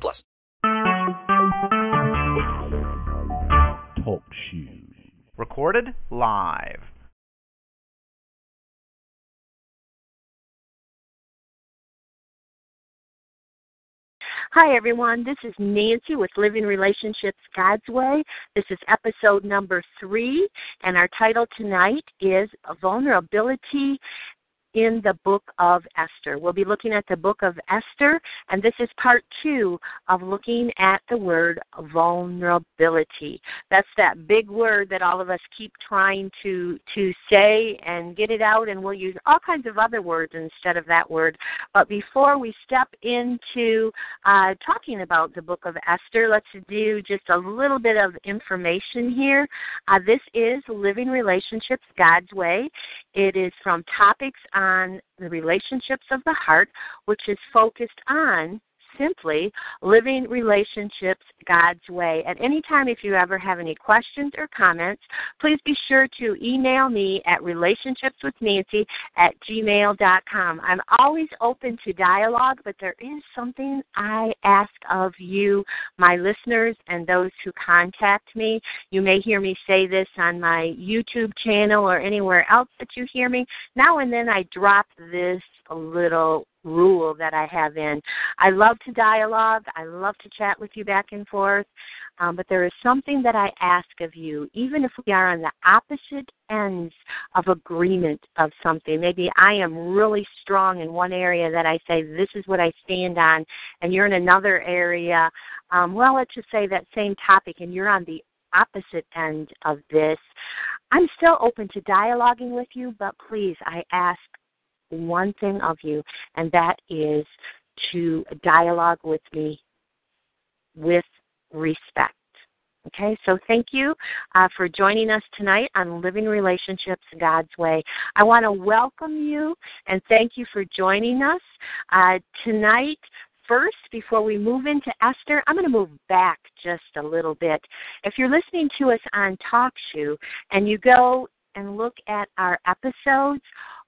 plus. Talk shoes. Recorded live. Hi, everyone. This is Nancy with Living Relationships God's Way. This is episode number three, and our title tonight is Vulnerability in the book of Esther. We'll be looking at the book of Esther, and this is part two of looking at the word vulnerability. That's that big word that all of us keep trying to to say and get it out, and we'll use all kinds of other words instead of that word. But before we step into uh, talking about the book of Esther, let's do just a little bit of information here. Uh, this is Living Relationships God's Way. It is from topics on the relationships of the heart, which is focused on simply living relationships God's way. At any time, if you ever have any questions or comments, please be sure to email me at relationshipswithnancy at gmail.com. I'm always open to dialogue, but there is something I ask of you, my listeners, and those who contact me. You may hear me say this on my YouTube channel or anywhere else that you hear me. Now and then I drop this little rule that I have in. I love to dialogue. I love to chat with you back and forth. Um, but there is something that I ask of you, even if we are on the opposite ends of agreement of something. Maybe I am really strong in one area that I say, this is what I stand on, and you're in another area. Um, well, let's just say that same topic, and you're on the opposite end of this. I'm still open to dialoguing with you, but please, I ask one thing of you, and that is to dialogue with me with respect. Okay, so thank you uh, for joining us tonight on Living Relationships God's Way. I want to welcome you and thank you for joining us uh, tonight. First, before we move into Esther, I'm going to move back just a little bit. If you're listening to us on TalkShoe and you go and look at our episodes,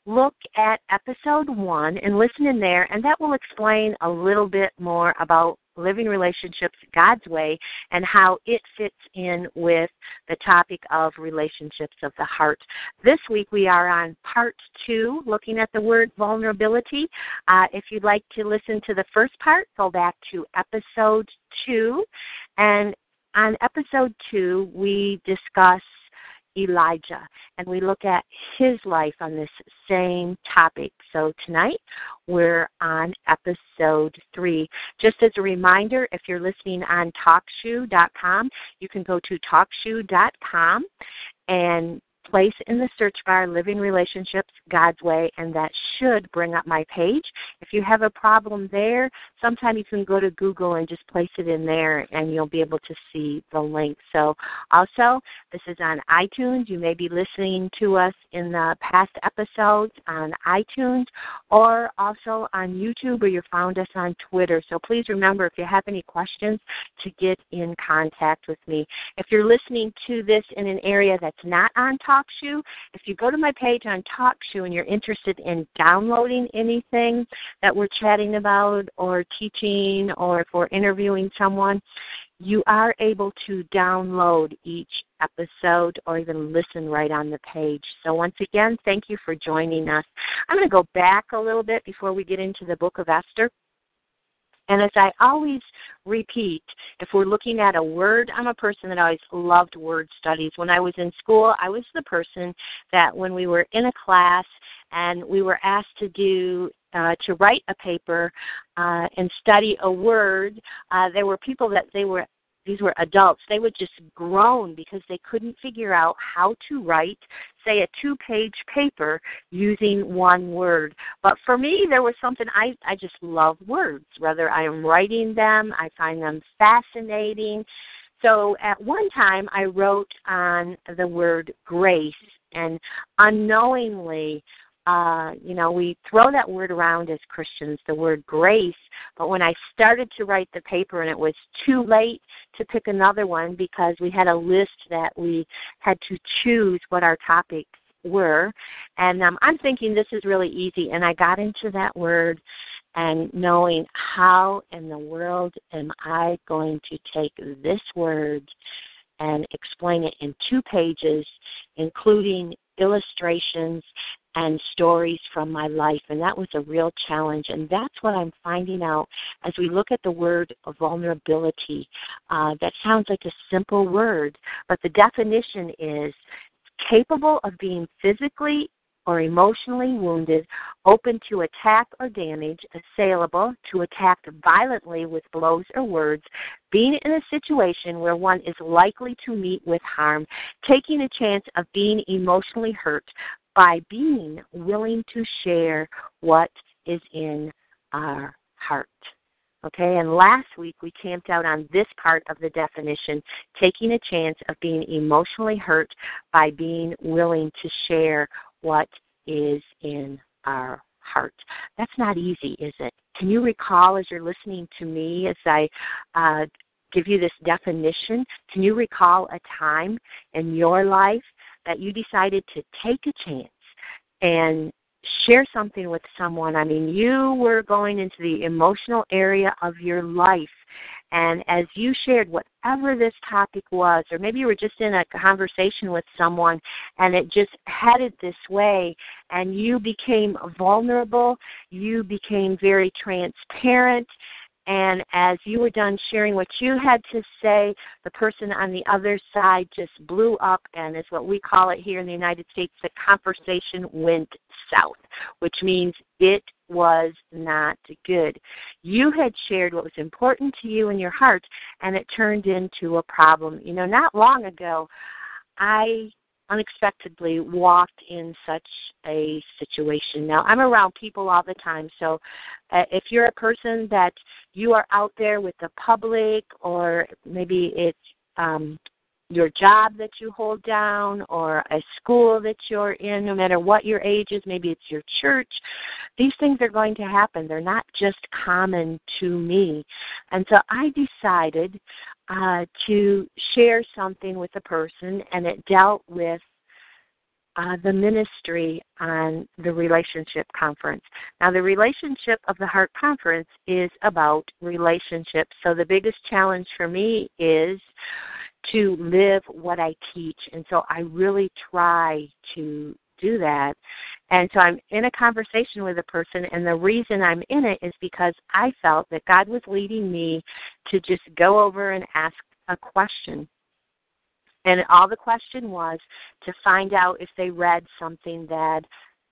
look at episode one and listen in there, and that will explain a little bit more about living relationships God's way and how it fits in with the topic of relationships of the heart. This week we are on part two, looking at the word vulnerability. Uh, if you'd like to listen to the first part, go back to episode two. And on episode two, we discuss Elijah, and we look at his life on this same topic. So tonight we're on episode three. Just as a reminder, if you're listening on TalkShoe.com, you can go to TalkShoe.com and place in the search bar Living Relationships God's Way, and that should bring up my page. If you have a problem there, sometime you can go to Google and just place it in there, and you'll be able to see the link. So, also, this is on iTunes. You may be listening to us in the past episodes on iTunes or also on YouTube, or you found us on Twitter. So, please remember if you have any questions to get in contact with me. If you're listening to this in an area that's not on top, TalkShoe. If you go to my page on TalkShoe and you're interested in downloading anything that we're chatting about or teaching or if we're interviewing someone, you are able to download each episode or even listen right on the page. So, once again, thank you for joining us. I'm going to go back a little bit before we get into the book of Esther. And as I always repeat, if we're looking at a word, I'm a person that always loved word studies. When I was in school, I was the person that when we were in a class and we were asked to do uh, to write a paper uh, and study a word, uh, there were people that they were these were adults, they would just groan because they couldn't figure out how to write, say, a two page paper using one word. But for me, there was something I, I just love words. Whether I am writing them, I find them fascinating. So at one time, I wrote on the word grace, and unknowingly, uh, you know, we throw that word around as Christians, the word grace, but when I started to write the paper and it was too late to pick another one because we had a list that we had to choose what our topics were, and um, I'm thinking this is really easy, and I got into that word and knowing how in the world am I going to take this word and explain it in two pages, including illustrations and stories from my life. And that was a real challenge. And that's what I'm finding out as we look at the word vulnerability. Uh, that sounds like a simple word, but the definition is capable of being physically or emotionally wounded, open to attack or damage, assailable, to attack violently with blows or words, being in a situation where one is likely to meet with harm, taking a chance of being emotionally hurt, by being willing to share what is in our heart. Okay, and last week we camped out on this part of the definition taking a chance of being emotionally hurt by being willing to share what is in our heart. That's not easy, is it? Can you recall as you're listening to me as I uh, give you this definition? Can you recall a time in your life that you decided to take a chance and share something with someone. I mean, you were going into the emotional area of your life. And as you shared whatever this topic was, or maybe you were just in a conversation with someone and it just headed this way, and you became vulnerable, you became very transparent, and as you were done sharing what you had to say, the person on the other side just blew up, and is what we call it here in the United States, the conversation went south, which means it was not good. You had shared what was important to you in your heart, and it turned into a problem. You know, not long ago, I unexpectedly walked in such a situation. Now, I'm around people all the time, so uh, if you're a person that you are out there with the public, or maybe it's um, your job that you hold down, or a school that you're in, no matter what your age is, maybe it's your church, these things are going to happen. They're not just common to me. And so I decided uh, to share something with a person, and it dealt with uh, the ministry on the relationship conference. Now, the relationship of the Heart Conference is about relationships. So, the biggest challenge for me is to live what I teach. And so, I really try to do that. And so, I'm in a conversation with a person, and the reason I'm in it is because I felt that God was leading me to just go over and ask a question and all the question was to find out if they read something that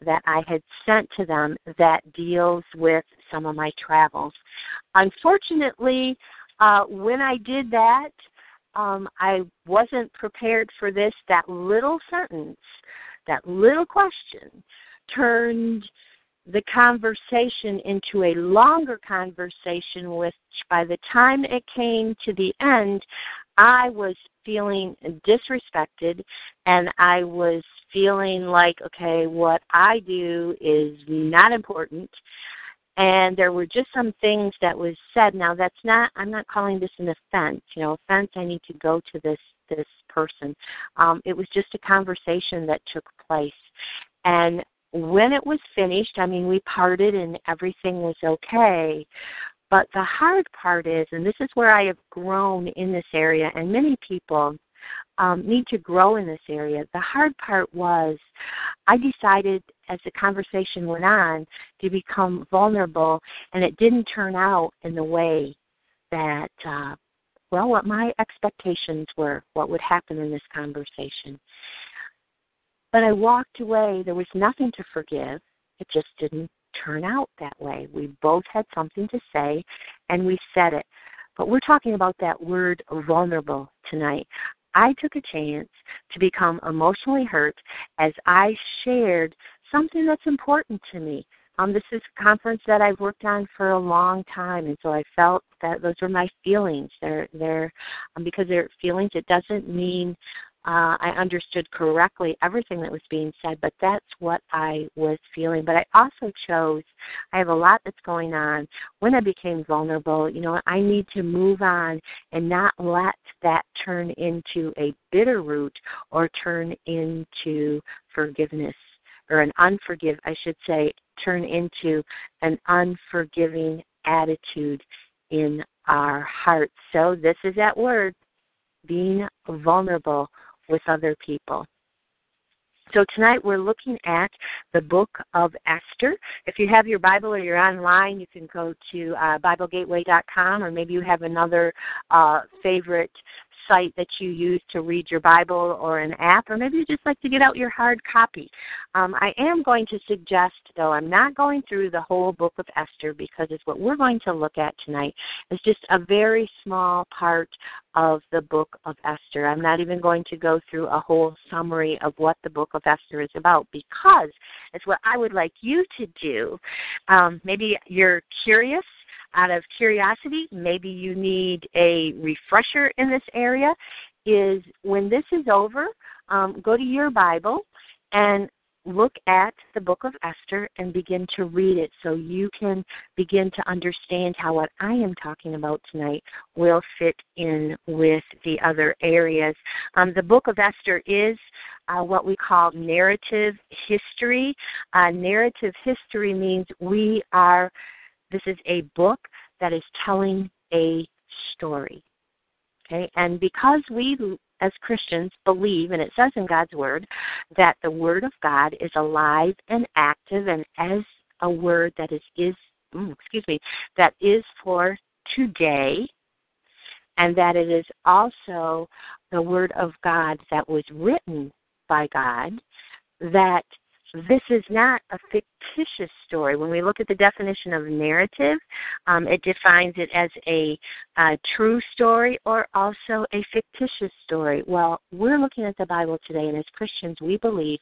that I had sent to them that deals with some of my travels. Unfortunately, uh, when I did that, um, I wasn't prepared for this. That little sentence, that little question, turned the conversation into a longer conversation, which by the time it came to the end, I was feeling disrespected and I was feeling like, okay, what I do is not important. And there were just some things that was said. Now that's not I'm not calling this an offense. You know, offense I need to go to this this person. Um, it was just a conversation that took place. And when it was finished, I mean, we parted and everything was okay. But the hard part is, and this is where I have grown in this area, and many people um, need to grow in this area. The hard part was I decided as the conversation went on to become vulnerable, and it didn't turn out in the way that, uh, well, what my expectations were, what would happen in this conversation. But I walked away. There was nothing to forgive. It just didn't turn out that way. We both had something to say and we said it. But we're talking about that word vulnerable tonight. I took a chance to become emotionally hurt as I shared something that's important to me. Um, this is a conference that I've worked on for a long time, and so I felt that those were my feelings. They're they're um, because they're feelings. It doesn't mean uh, I understood correctly everything that was being said, but that's what I was feeling. But I also chose, I have a lot that's going on. When I became vulnerable, you know, I need to move on and not let that turn into a bitter root or turn into forgiveness or an unforgive, I should say, turn into an unforgiving attitude in our hearts. So this is that word, being vulnerable with other people. So tonight we're looking at the book of Esther. If you have your Bible or you're online, you can go to uh, BibleGateway.com, or maybe you have another uh, favorite site that you use to read your Bible or an app, or maybe you just like to get out your hard copy. Um, I am going to suggest, though, I'm not going through the whole book of Esther because it's what we're going to look at tonight is just a very small part of the book of Esther. I'm not even going to go through a whole summary of what the book of Esther is about because it's what I would like you to do. Um, maybe you're curious out of curiosity, maybe you need a refresher in this area, is when this is over, um, go to your Bible and look at the book of Esther and begin to read it so you can begin to understand how what I am talking about tonight will fit in with the other areas. Um, the book of Esther is uh, what we call narrative history. Uh, narrative history means we are this is a book that is telling a story. Okay? And because we as Christians believe, and it says in God's Word, that the Word of God is alive and active, and as a word that is is mm, excuse me that is for today, and that it is also the Word of God that was written by God, that this is not a fictitious story. When we look at the definition of narrative, um, it defines it as a, a true story or also a fictitious story. Well, we're looking at the Bible today, and as Christians, we believe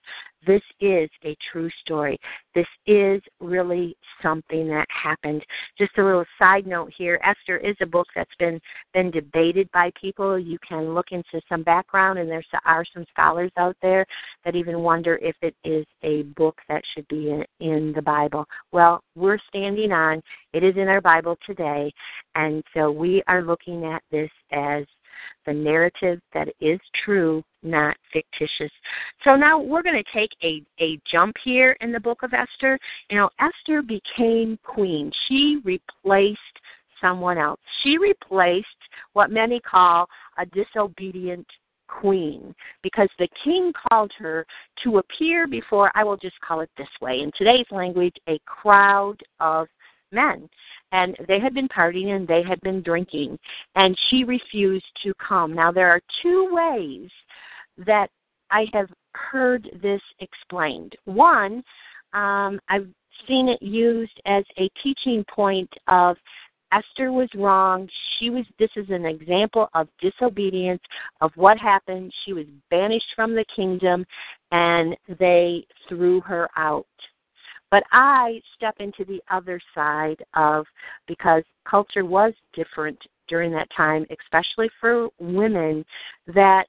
this is a true story. This is really something that happened. Just a little side note here: Esther is a book that's been been debated by people. You can look into some background, and there are some scholars out there that even wonder if it is a book that should be in, in the Bible. Well, we're standing on it is in our Bible today, and so we are looking at this as the narrative that is true, not fictitious. So now we're going to take a, a jump here in the book of Esther. You know, Esther became queen. She replaced someone else. She replaced what many call a disobedient queen because the king called her to appear before, I will just call it this way, in today's language, a crowd of men. And they had been partying and they had been drinking and she refused to come. Now there are two ways that i have heard this explained. One um, i've seen it used as a teaching point of Esther was wrong. She was this is an example of disobedience of what happened. She was banished from the kingdom and they threw her out. But I step into the other side of because culture was different during that time, especially for women, that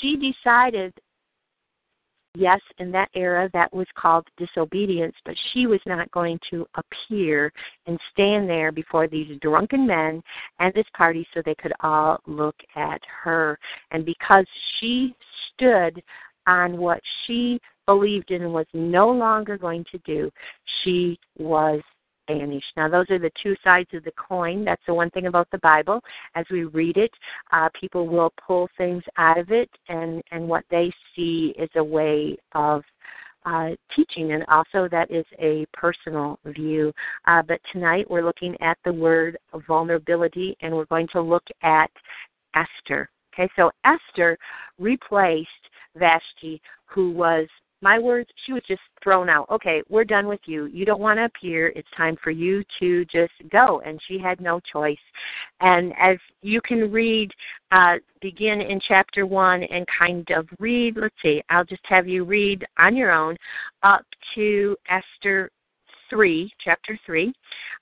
she decided yes, in that era that was called disobedience, but she was not going to appear and stand there before these drunken men and this party so they could all look at her. And because she stood on what she believed in and was no longer going to do, she was Now, those are the two sides of the coin. That's the one thing about the Bible. As we read it, uh, people will pull things out of it, and, and what they see is a way of uh, teaching, and also that is a personal view. Uh, but tonight we're looking at the word vulnerability, and we're going to look at Esther. Okay, so Esther replaced Vashti, who was my words, she was just thrown out. Okay, we're done with you. You don't want to appear. It's time for you to just go. And she had no choice. And as you can read, uh, begin in chapter one and kind of read, let's see, I'll just have you read on your own up to Esther 3, chapter 3.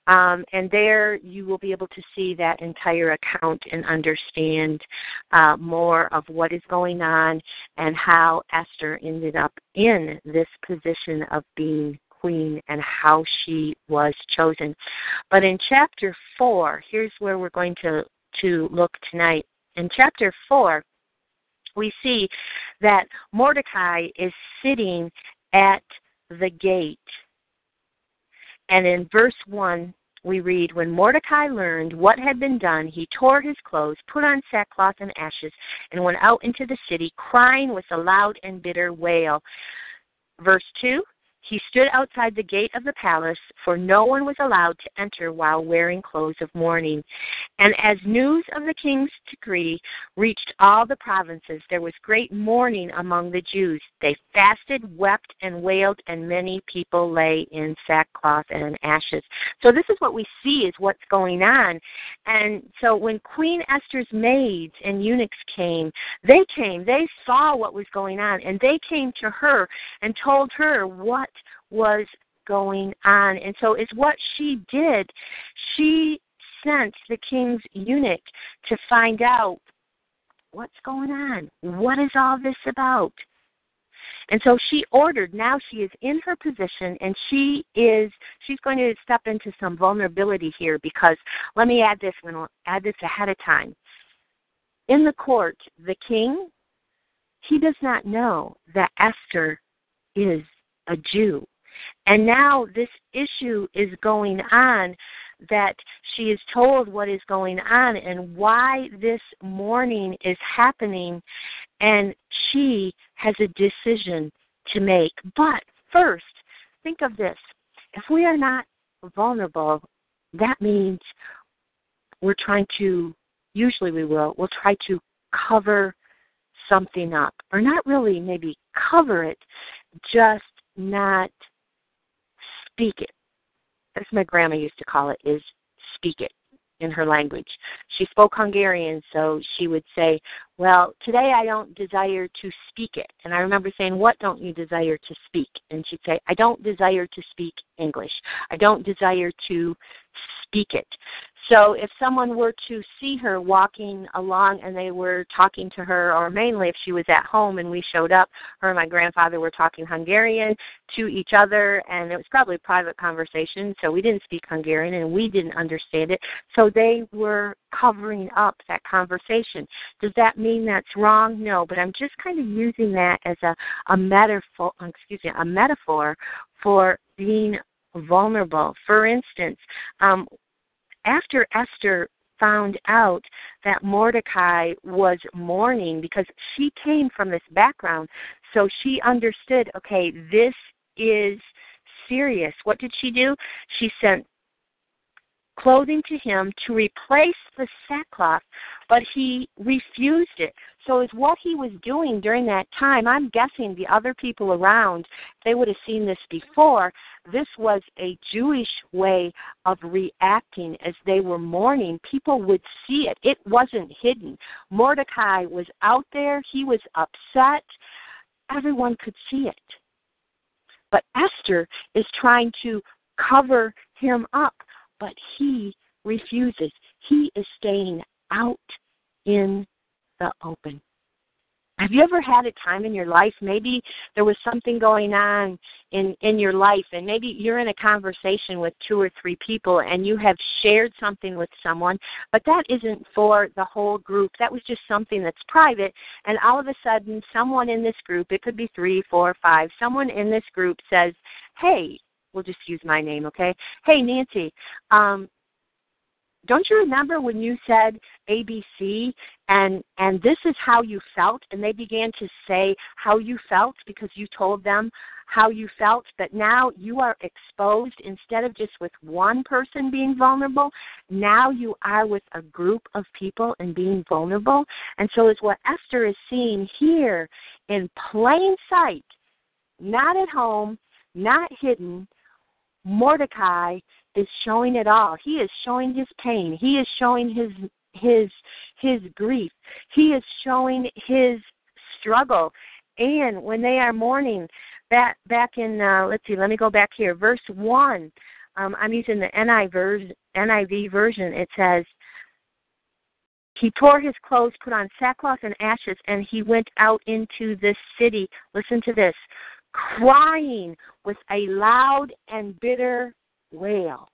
Um, and there you will be able to see that entire account and understand uh, more of what is going on and how Esther ended up in this position of being queen and how she was chosen. But in chapter 4, here's where we're going to, to look tonight. In chapter 4, we see that Mordecai is sitting at the gate and in verse 1, we read When Mordecai learned what had been done, he tore his clothes, put on sackcloth and ashes, and went out into the city, crying with a loud and bitter wail. Verse 2 he stood outside the gate of the palace, for no one was allowed to enter while wearing clothes of mourning. And as news of the king's decree reached all the provinces, there was great mourning among the Jews. They fasted, wept, and wailed, and many people lay in sackcloth and ashes. So this is what we see is what's going on. And so when Queen Esther's maids and eunuchs came, they came, they saw what was going on, and they came to her and told her what was going on. And so it's what she did. She sent the king's eunuch to find out what's going on. What is all this about? And so she ordered, now she is in her position and she is she's going to step into some vulnerability here because let me add this when add this ahead of time. In the court, the king, he does not know that Esther is a Jew. And now this issue is going on that she is told what is going on and why this mourning is happening, and she has a decision to make. But first, think of this. If we are not vulnerable, that means we're trying to, usually we will, we'll try to cover something up, or not really maybe cover it, just not speak it. As my grandma used to call it, is speak it in her language. She spoke Hungarian, so she would say, Well, today I don't desire to speak it. And I remember saying, What don't you desire to speak? And she'd say, I don't desire to speak English. I don't desire to speak it. So if someone were to see her walking along and they were talking to her, or mainly if she was at home and we showed up, her and my grandfather were talking Hungarian to each other, and it was probably a private conversation, so we didn't speak Hungarian and we didn't understand it. So they were covering up that conversation. Does that mean that's wrong? No, but I'm just kind of using that as a, a metaphor, excuse me, a metaphor for being vulnerable. For instance, um, after Esther found out that Mordecai was mourning because she came from this background, so she understood, okay, this is serious. What did she do? She sent clothing to him to replace the sackcloth, but he refused it. So, is what he was doing during that time, I'm guessing the other people around, they would have seen this before. This was a Jewish way of reacting as they were mourning. People would see it, it wasn't hidden. Mordecai was out there, he was upset, everyone could see it. But Esther is trying to cover him up but he refuses. He is staying out in the open. Have you ever had a time in your life maybe there was something going on in in your life and maybe you're in a conversation with two or three people and you have shared something with someone but that isn't for the whole group that was just something that's private and all of a sudden someone in this group it could be three four five someone in this group says hey we'll just use my name, okay? Hey, Nancy, um, don't you remember when you said ABC and and this is how you felt and they began to say how you felt because you told them how you felt but now you are exposed instead of just with one person being vulnerable now you are with a group of people and being vulnerable and so is what Esther is seeing here in plain sight not at home, not hidden. Mordecai is showing it all. He is showing his pain. He is showing his his his grief. He is showing his struggle. And when they are mourning, back back in uh, let's see, let me go back here, verse one. Um, I'm using the NIV version, NIV version. It says, he tore his clothes, put on sackcloth and ashes, and he went out into the city. Listen to this crying with a loud and bitter wail.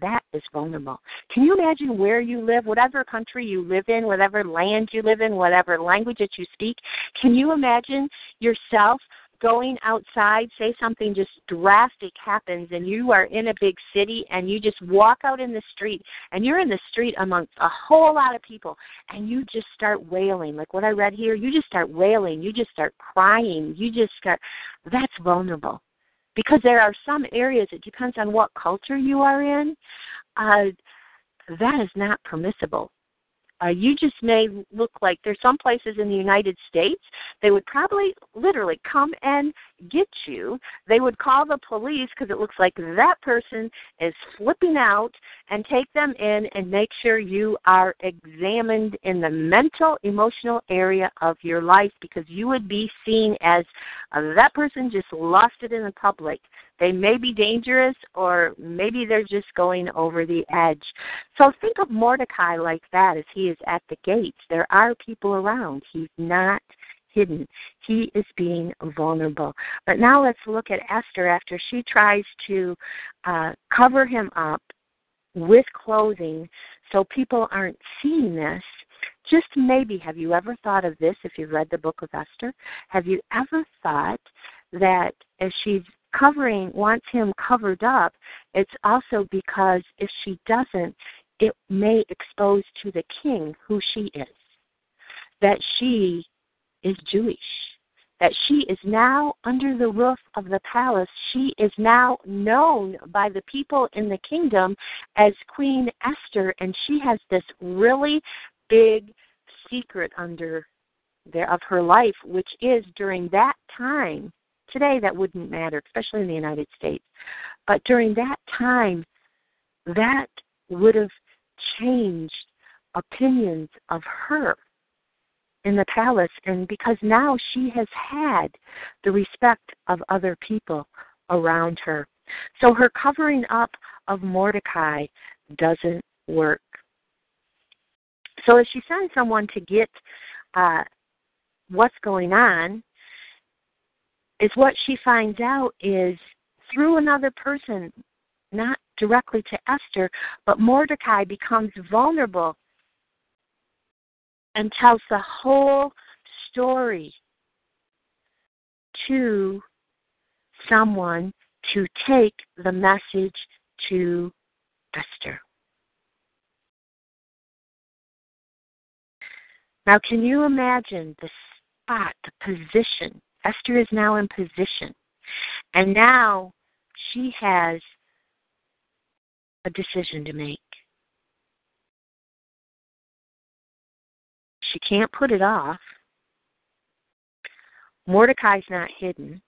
That is vulnerable. Can you imagine where you live, whatever country you live in, whatever land you live in, whatever language that you speak? Can you imagine yourself going outside, say something just drastic happens and you are in a big city and you just walk out in the street and you're in the street amongst a whole lot of people and you just start wailing. Like what I read here, you just start wailing, you just start crying, you just start that's vulnerable. Because there are some areas, it depends on what culture you are in, uh, that is not permissible uh, you just may look like there's some places in the United States they would probably literally come and get you. They would call the police because it looks like that person is flipping out and take them in and make sure you are examined in the mental, emotional area of your life because you would be seen as uh, that person just lost it in the public. They may be dangerous or maybe they're just going over the edge. So think of Mordecai like that as he is at the gates. There are people around. He's not hidden. He is being vulnerable. But now let's look at Esther after she tries to uh, cover him up with clothing so people aren't seeing this. Just maybe, have you ever thought of this if you've read the book of Esther? Have you ever thought that as she's covering, wants him covered up, it's also because if she doesn't, it may expose to the king who she is. That she is Jewish. That she is now under the roof of the palace. She is now known by the people in the kingdom as Queen Esther, and she has this really big secret under there of her life, which is during that time Today, that wouldn't matter, especially in the United States. But during that time, that would have changed opinions of her in the palace. And because now she has had the respect of other people around her. So her covering up of Mordecai doesn't work. So as she sends someone to get uh, what's going on, is what she finds out is through another person, not directly to Esther, but Mordecai becomes vulnerable and tells the whole story to someone to take the message to Esther. Now, can you imagine the spot, the position Esther is now in position. And now she has a decision to make. She can't put it off. Mordecai's not hidden.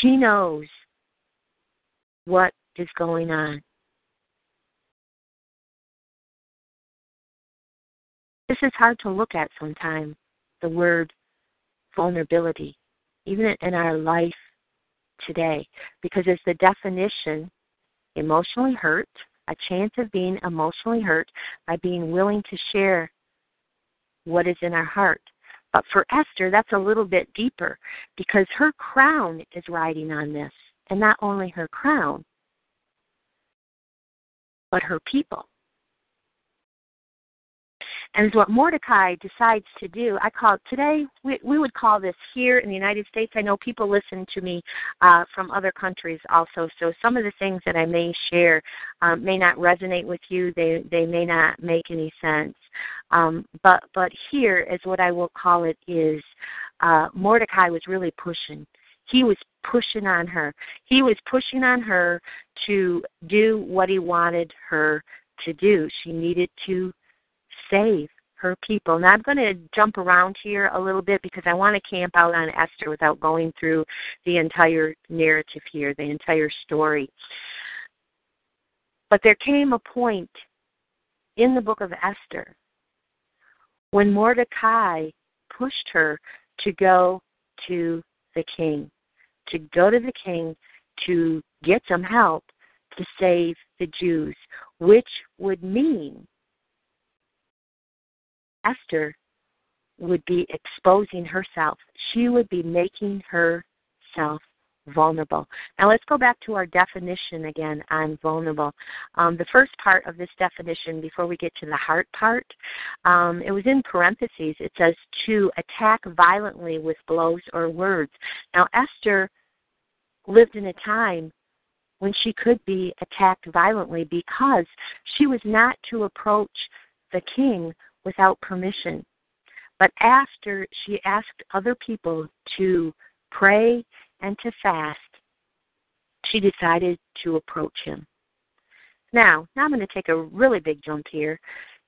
She knows what is going on. This is hard to look at sometimes, the word vulnerability, even in our life today, because it's the definition emotionally hurt, a chance of being emotionally hurt by being willing to share what is in our heart. But for Esther, that's a little bit deeper because her crown is riding on this. And not only her crown, but her people. And what Mordecai decides to do, I call today, we, we would call this here in the United States. I know people listen to me uh, from other countries also, so some of the things that I may share um, may not resonate with you. They, they may not make any sense. Um, but, but here is what I will call it is uh, Mordecai was really pushing. He was pushing on her. He was pushing on her to do what he wanted her to do. She needed to save her people. Now I'm going to jump around here a little bit because I want to camp out on Esther without going through the entire narrative here, the entire story. But there came a point in the book of Esther when Mordecai pushed her to go to the king, to go to the king to get some help to save the Jews, which would mean Esther would be exposing herself. She would be making herself vulnerable. Now let's go back to our definition again on vulnerable. Um, the first part of this definition, before we get to the heart part, um, it was in parentheses. It says to attack violently with blows or words. Now Esther lived in a time when she could be attacked violently because she was not to approach the king without permission. But after she asked other people to pray and to fast, she decided to approach him. Now, now I'm going to take a really big jump here.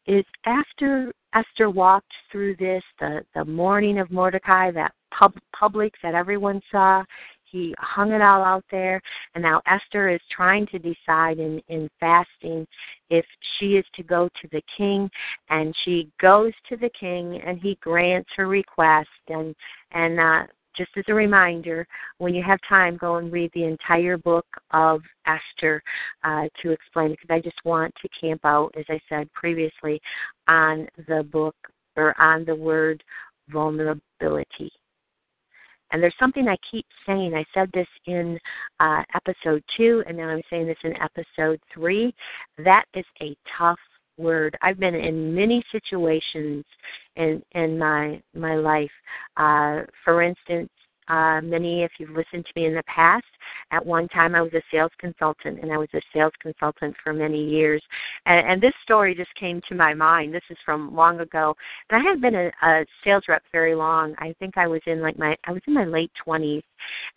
Is after Esther walked through this, the the mourning of Mordecai, that pub, public that everyone saw, he hung it all out there. And now esther is trying to decide in in fasting if she is to go to the king. And she goes to the king and he grants her request. And and uh just as a reminder, when you have time, go and read the entire book of Esther uh, to explain it. Because I just want to camp out, as I said previously, on the book or on the word vulnerability. And there's something I keep saying. I said this in uh, episode two, and now I'm saying this in episode three. That is a tough word. I've been in many situations in in my my life. Uh, for instance, uh, many, if you've listened to me in the past, at one time I was a sales consultant, and I was a sales consultant for many years. And, and this story just came to my mind. This is from long ago, and I had been a, a sales rep very long. I think I was in like my I was in my late twenties,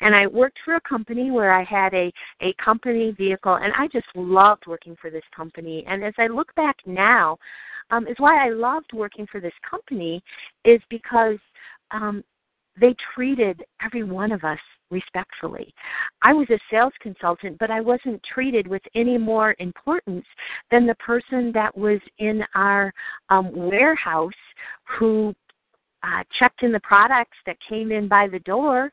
and I worked for a company where I had a a company vehicle, and I just loved working for this company. And as I look back now, um, is why I loved working for this company is because um, they treated every one of us respectfully. I was a sales consultant, but I wasn't treated with any more importance than the person that was in our um, warehouse who uh, checked in the products that came in by the door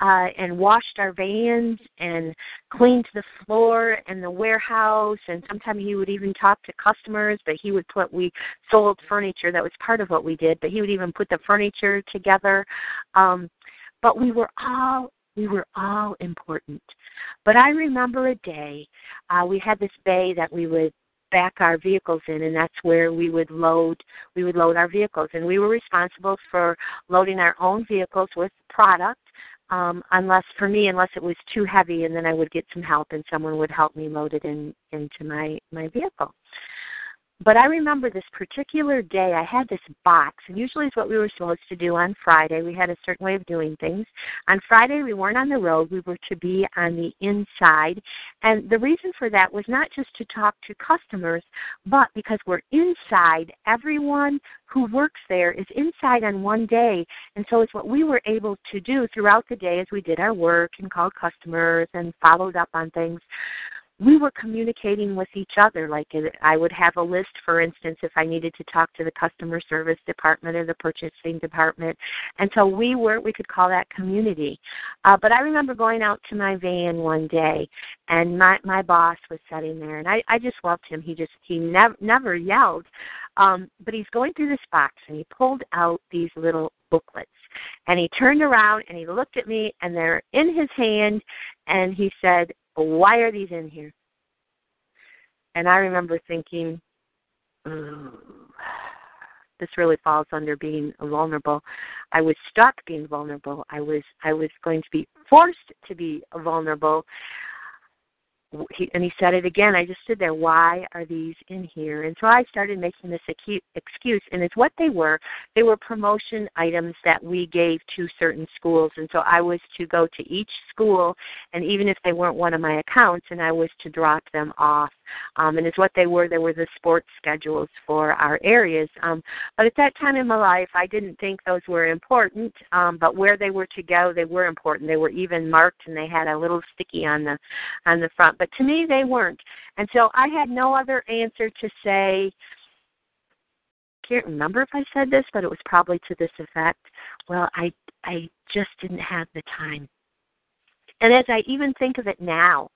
uh, and washed our vans and cleaned the floor and the warehouse. And sometimes he would even talk to customers, but he would put, we sold furniture. That was part of what we did, but he would even put the furniture together. Um, but we were all we were all important. But I remember a day uh, we had this bay that we would back our vehicles in and that's where we would load we would load our vehicles and we were responsible for loading our own vehicles with product um unless for me unless it was too heavy and then I would get some help and someone would help me load it in into my my vehicle but I remember this particular day, I had this box, and usually it's what we were supposed to do on Friday. We had a certain way of doing things. On Friday, we weren't on the road, we were to be on the inside. And the reason for that was not just to talk to customers, but because we're inside, everyone who works there is inside on one day. And so it's what we were able to do throughout the day as we did our work and called customers and followed up on things we were communicating with each other. Like I would have a list, for instance, if I needed to talk to the customer service department or the purchasing department, and so we were we could call that community. Uh, but I remember going out to my van one day, and my my boss was sitting there, and I I just loved him. He just he never never yelled, um, but he's going through this box, and he pulled out these little booklets. And he turned around and he looked at me, and they're in his hand, and he said, why are these in here? And I remember thinking, um, this really falls under being vulnerable. I was stuck being vulnerable. I was I was going to be forced to be vulnerable he, and he said it again. I just stood there. Why are these in here? And so I started making this excuse, and it's what they were. They were promotion items that we gave to certain schools, and so I was to go to each school, and even if they weren't one of my accounts, and I was to drop them off Um, and as what they were, they were the sports schedules for our areas. Um, but at that time in my life, I didn't think those were important. Um, but where they were to go, they were important. They were even marked, and they had a little sticky on the on the front. But to me, they weren't. And so I had no other answer to say. Can't remember if I said this, but it was probably to this effect. Well, I I just didn't have the time. And as I even think of it now,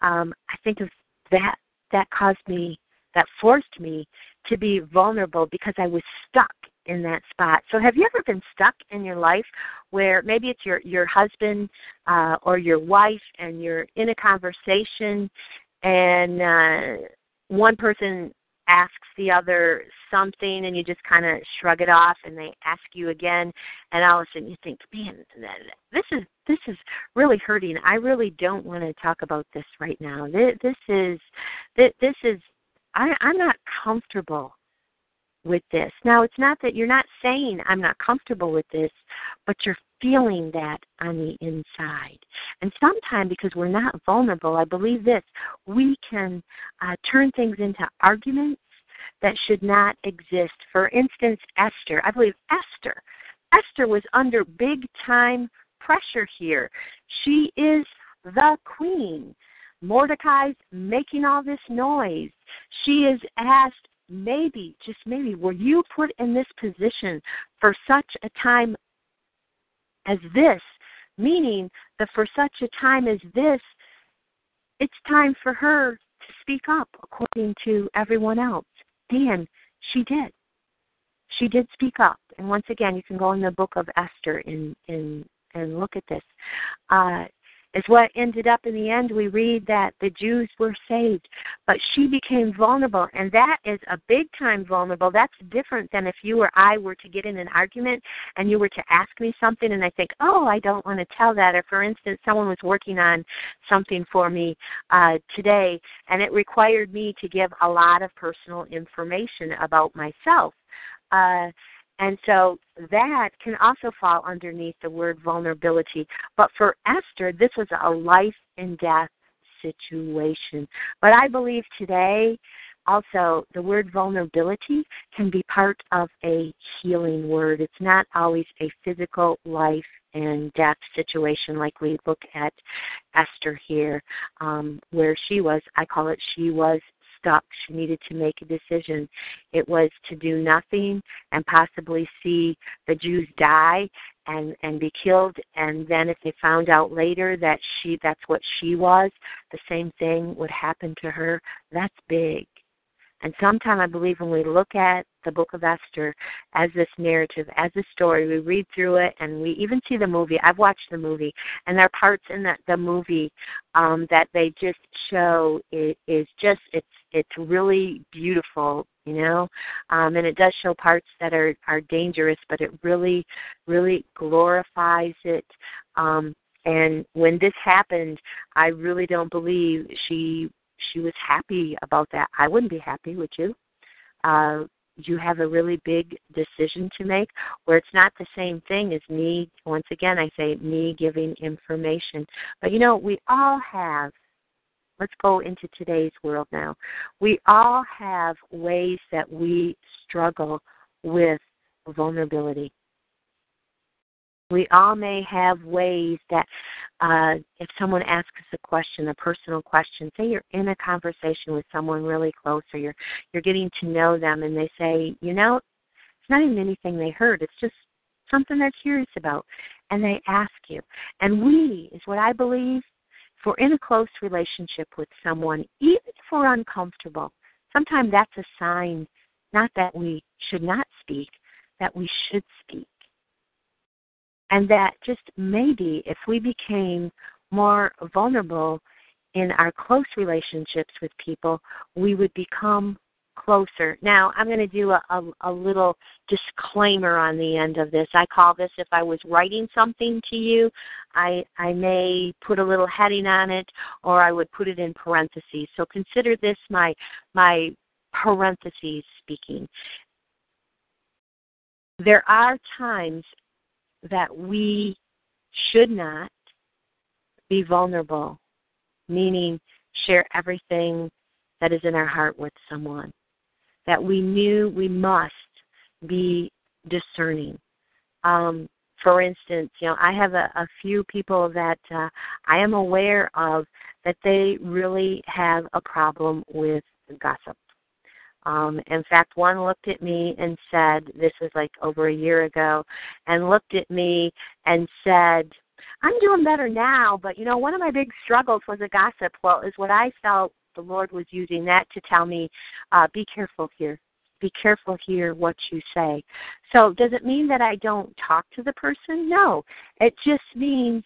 um, I think of that that caused me that forced me to be vulnerable because I was stuck in that spot. So have you ever been stuck in your life where maybe it's your your husband uh or your wife and you're in a conversation and uh one person asks the other something and you just kind of shrug it off and they ask you again and all of a sudden you think man this is this is really hurting. I really don't want to talk about this right now. This, is this is i i'm not comfortable with this now it's not that you're not saying i'm not comfortable with this but you're feeling that on the inside. And sometimes, because we're not vulnerable, I believe this, we can uh, turn things into arguments that should not exist. For instance, Esther. I believe Esther. Esther was under big time pressure here. She is the queen. Mordecai's making all this noise. She is asked, maybe, just maybe, were you put in this position for such a time as this, meaning that for such a time as this, it's time for her to speak up according to everyone else. And she did. She did speak up. And once again, you can go in the book of Esther and and and look at this. Uh, is what ended up in the end. We read that the Jews were saved, but she became vulnerable, and that is a big time vulnerable. That's different than if you or I were to get in an argument and you were to ask me something, and I think, oh, I don't want to tell that. Or for instance, someone was working on something for me uh, today, and it required me to give a lot of personal information about myself. Uh, and so that can also fall underneath the word vulnerability. But for Esther, this was a life and death situation. But I believe today, also, the word vulnerability can be part of a healing word. It's not always a physical life and death situation like we look at Esther here, um, where she was. I call it she was stuck. She needed to make a decision. It was to do nothing and possibly see the Jews die and and be killed and then if they found out later that she that's what she was, the same thing would happen to her. That's big. And sometimes I believe when we look at the book of Esther as this narrative, as a story, we read through it and we even see the movie. I've watched the movie, and there are parts in that the movie um, that they just show it is just it's it's really beautiful, you know, um, and it does show parts that are are dangerous, but it really really glorifies it. Um, and when this happened, I really don't believe she she was happy about that. I wouldn't be happy, would you? Uh, you have a really big decision to make where it's not the same thing as me once again i say me giving information but you know we all have let's go into today's world now. We all have ways that we struggle with vulnerability. We all may have ways that uh, if someone asks us a question, a personal question, say you're in a conversation with someone really close or you're you're getting to know them and they say, you know, it's not even anything they heard, it's just something they're curious about and they ask you. And we is what I believe if we're in a close relationship with someone, even if we're uncomfortable, sometimes that's a sign not that we should not speak, that we should speak. And that just maybe if we became more vulnerable in our close relationships with people, we would become closer. Now, I'm going to do a, a, a, little disclaimer on the end of this. I call this if I was writing something to you, I, I may put a little heading on it or I would put it in parentheses. So consider this my, my parentheses speaking. There are times that we should not be vulnerable, meaning share everything that is in our heart with someone. That we knew we must be discerning. Um, for instance, you know, I have a, a few people that uh, I am aware of that they really have a problem with gossip. Um, in fact, one looked at me and said, this was like over a year ago, and looked at me and said, I'm doing better now, but you know, one of my big struggles was a gossip. Well, is what I felt the Lord was using that to tell me, uh, be careful here. Be careful here what you say. So, does it mean that I don't talk to the person? No. It just means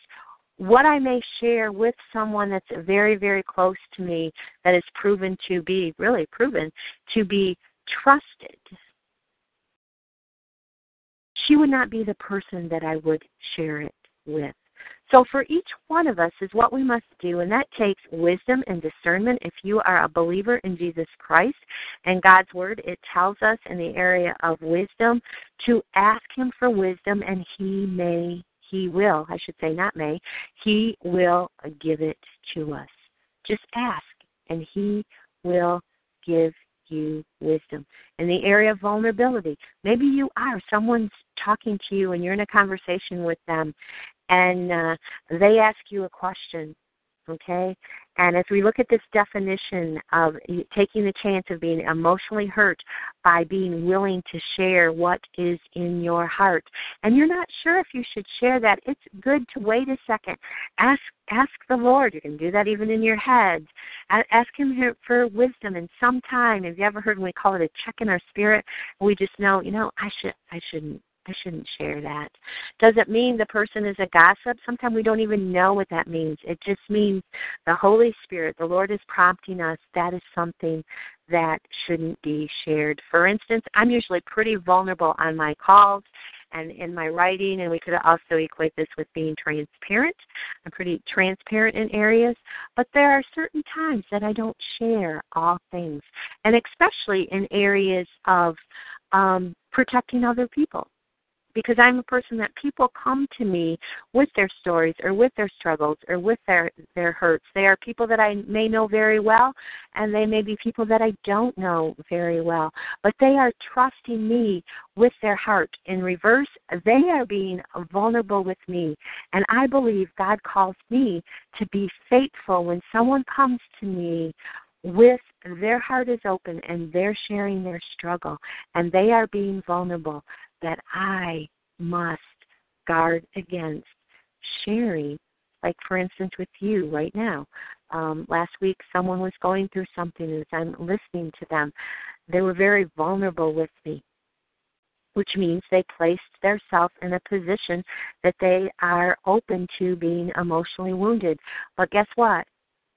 what I may share with someone that's very, very close to me that is proven to be, really proven, to be trusted, she would not be the person that I would share it with. So, for each one of us is what we must do, and that takes wisdom and discernment. If you are a believer in Jesus Christ and God's Word, it tells us in the area of wisdom to ask Him for wisdom, and He may he will, I should say, not may, He will give it to us. Just ask, and He will give you wisdom. In the area of vulnerability, maybe you are, someone's talking to you and you're in a conversation with them, and uh, they ask you a question, okay? And as we look at this definition of taking the chance of being emotionally hurt by being willing to share what is in your heart, and you're not sure if you should share that, it's good to wait a second. Ask ask the Lord. You can do that even in your head. Ask Him for wisdom. And sometime, have you ever heard when we call it a check in our spirit? We just know, you know, I should I shouldn't I shouldn't share that. Does it mean the person is a gossip? Sometimes we don't even know what that means. It just means the Holy Spirit, the Lord is prompting us. That is something that shouldn't be shared. For instance, I'm usually pretty vulnerable on my calls and in my writing, and we could also equate this with being transparent. I'm pretty transparent in areas, but there are certain times that I don't share all things, and especially in areas of um, protecting other people because I'm a person that people come to me with their stories or with their struggles or with their their hurts. They are people that I may know very well and they may be people that I don't know very well, but they are trusting me with their heart. In reverse, they are being vulnerable with me. And I believe God calls me to be faithful when someone comes to me with their heart is open and they're sharing their struggle and they are being vulnerable that I must guard against sharing, like for instance with you right now. Um, last week, someone was going through something, as I'm listening to them, they were very vulnerable with me, which means they placed themselves in a position that they are open to being emotionally wounded. But guess what?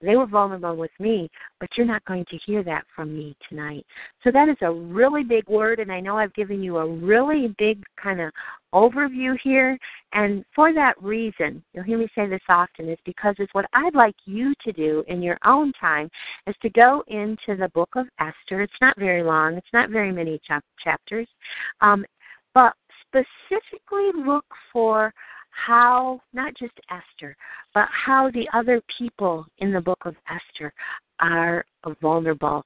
They were vulnerable with me, but you're not going to hear that from me tonight. So that is a really big word, and I know I've given you a really big kind of overview here. And for that reason, you'll hear me say this often, is because it's what I'd like you to do in your own time is to go into the book of Esther. It's not very long, it's not very many chap- chapters, um, but specifically look for how, not just Esther, but how the other people in the book of Esther are vulnerable.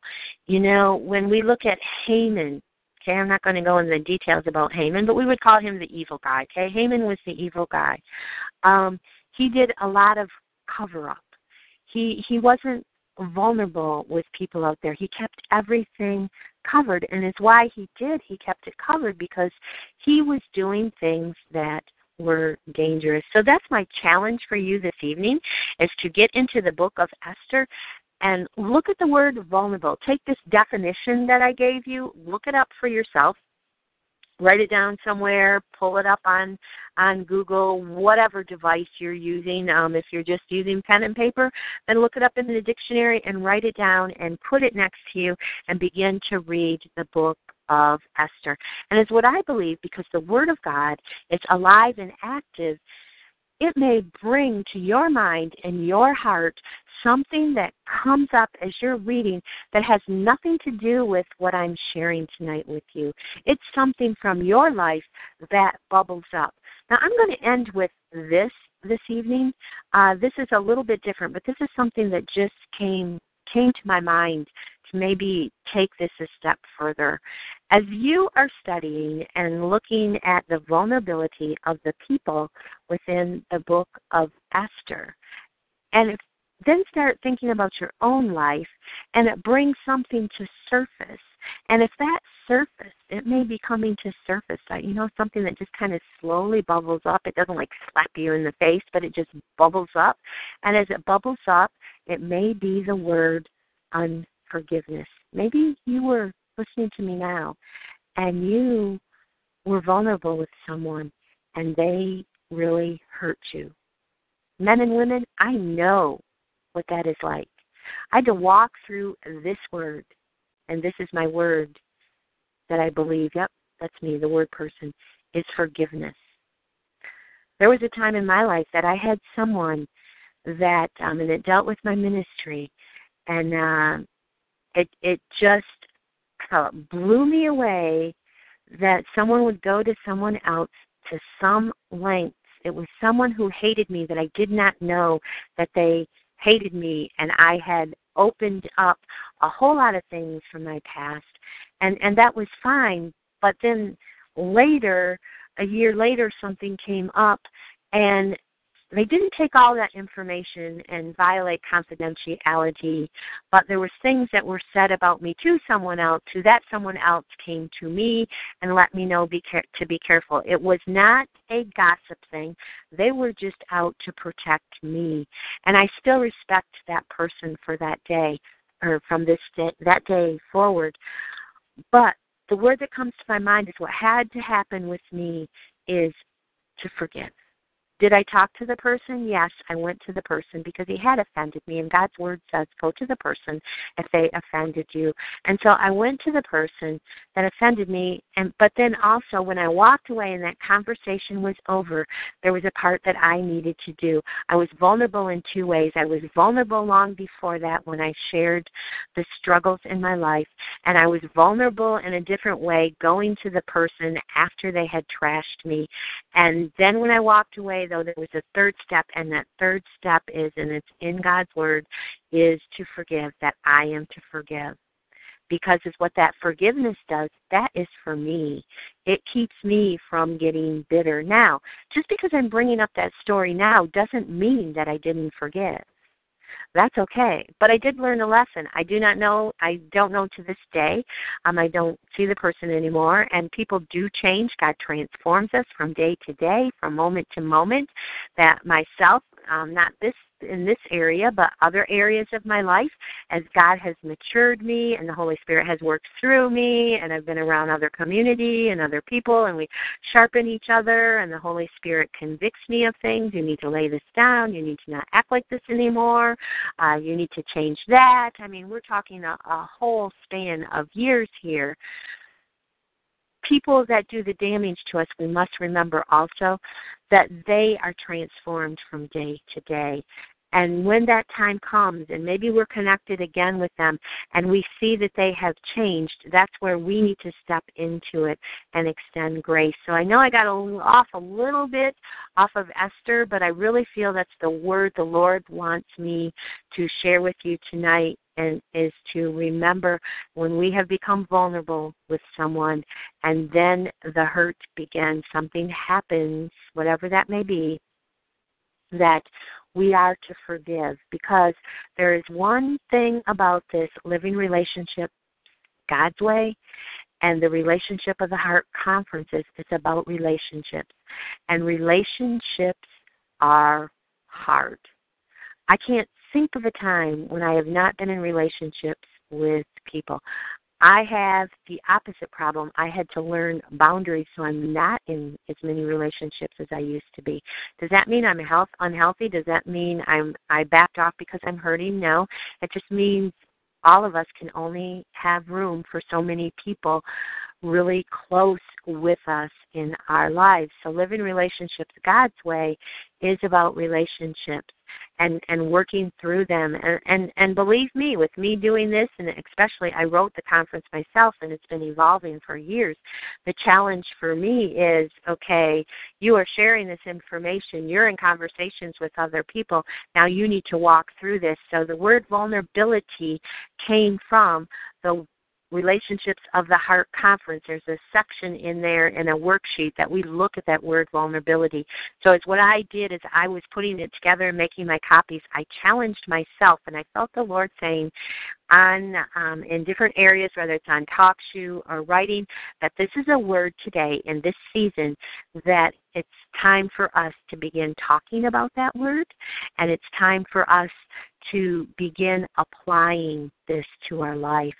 You know, when we look at Haman, okay, I'm not going to go into the details about Haman, but we would call him the evil guy, okay? Haman was the evil guy. Um, he did a lot of cover up. He he wasn't vulnerable with people out there. He kept everything covered, and it's why he did. He kept it covered because he was doing things that were dangerous. So that's my challenge for you this evening is to get into the book of Esther and look at the word vulnerable. Take this definition that I gave you, look it up for yourself. Write it down somewhere, pull it up on on Google, whatever device you're using. Um, if you're just using pen and paper, then look it up in the dictionary and write it down and put it next to you and begin to read the book of Esther. And it's what I believe because the Word of God is alive and active. It may bring to your mind and your heart something that comes up as you're reading that has nothing to do with what I'm sharing tonight with you. It's something from your life that bubbles up. Now, I'm going to end with this this evening. Uh, this is a little bit different, but this is something that just came came to my mind to maybe take this a step further. As you are studying and looking at the vulnerability of the people within the book of Esther, and if, then start thinking about your own life, and it brings something to surface. And if that surface, it may be coming to surface, you know, something that just kind of slowly bubbles up. It doesn't like slap you in the face, but it just bubbles up. And as it bubbles up, it may be the word unforgiveness. Maybe you were listening to me now and you were vulnerable with someone and they really hurt you. Men and women, I know what that is like. I had to walk through this word, and this is my word that I believe, yep, that's me, the word person, is forgiveness. There was a time in my life that I had someone that, um, and it dealt with my ministry, and uh, it it just uh, blew me away that someone would go to someone else to some lengths. It was someone who hated me that I did not know that they hated me, and I had opened up a whole lot of things from my past, and and that was fine. But then later, a year later, something came up, and they didn't take all that information and violate confidentiality, but there was things that were said about me to someone else, to that someone else came to me and let me know be care- to be careful. It was not a gossip thing. They were just out to protect me, and I still respect that person for that day or from this day, that day forward. But the word that comes to my mind is what had to happen with me is to forgive. Did I talk to the person? Yes, I went to the person because he had offended me, and God's word says, go to the person if they offended you. And so I went to the person that offended me, and but then also when I walked away and that conversation was over, there was a part that I needed to do. I was vulnerable in two ways. I was vulnerable long before that when I shared the struggles in my life, and I was vulnerable in a different way going to the person after they had trashed me. And then when I walked away, though, there was a third step, and that third step is, and it's in God's Word, is to forgive, that I am to forgive. Because it's what that forgiveness does, that is for me. It keeps me from getting bitter. Now, just because I'm bringing up that story now doesn't mean that I didn't forgive that's okay. But I did learn a lesson. I do not know. I don't know to this day. Um, I don't see the person anymore, and people do change. God transforms us from day to day, from moment to moment. That myself, um, not this in this area, but other areas of my life as God has matured me and the Holy Spirit has worked through me and I've been around other community and other people and we sharpen each other and the Holy Spirit convicts me of things. You need to lay this down. You need to not act like this anymore. Uh, you need to change that. I mean, we're talking a, a whole span of years here people that do the damage to us, we must remember also that they are transformed from day to day. And when that time comes, and maybe we're connected again with them, and we see that they have changed, that's where we need to step into it and extend grace. So I know I got off a little bit off of Esther, but I really feel that's the word the Lord wants me to share with you tonight and is to remember when we have become vulnerable with someone and then the hurt begins, something happens, whatever that may be, that we are to forgive. Because there is one thing about this living relationship God's way and the relationship of the heart conferences it's about relationships. And relationships are hard. I can't think of a time when I have not been in relationships with people. I have the opposite problem. I had to learn boundaries, so I'm not in as many relationships as I used to be. Does that mean I'm health unhealthy? Does that mean I'm I backed off because I'm hurting? No. It just means all of us can only have room for so many people really close with us in our lives. So living relationships God's way is about relationships and and working through them. And and and believe me with me doing this and especially I wrote the conference myself and it's been evolving for years the challenge for me is okay you are sharing this information. You're in conversations with other people. Now you need to walk through this. So the word vulnerability came from the relationships of the heart conference. There's a section in there in a worksheet that we look at that word vulnerability. So it's what i did is i was putting it together and making my copies. I challenged myself and i felt the lord saying on um, in different areas whether it's on talk show or writing that this is a word today in this season that it's time for us to begin talking about that word and it's time for us to begin applying this to our life.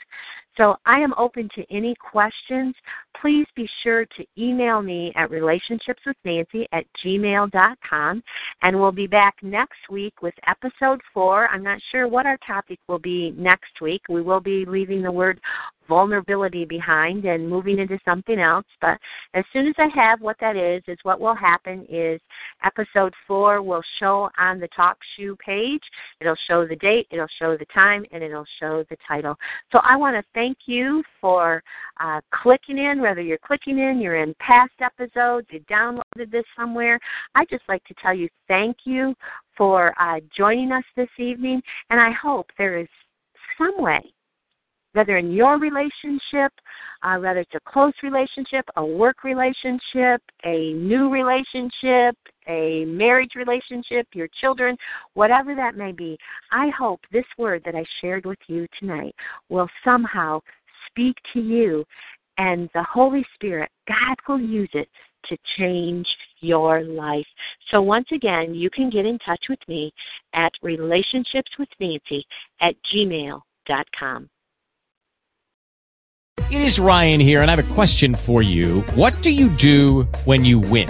So I am open to any questions. Please be sure to email me at relationshipswithnancy at gmail.com. And we'll be back next week with episode four. I'm not sure what our topic will be next week. We will be leaving the word vulnerability behind and moving into something else. But as soon as I have what that is, is what will happen is episode four will show on the talk show page. It'll show the date, it'll show the time, and it'll show the title. So I want to thank you for uh, clicking in, whether you're clicking in, you're in past episodes, you downloaded this somewhere. I just like to tell you thank you for uh, joining us this evening, and I hope there is some way whether in your relationship, uh, whether it's a close relationship, a work relationship, a new relationship, a marriage relationship, your children, whatever that may be, I hope this word that I shared with you tonight will somehow speak to you and the Holy Spirit, God will use it to change your life. So once again, you can get in touch with me at relationshipswithnancy at gmail.com. It is Ryan here, and I have a question for you. What do you do when you win?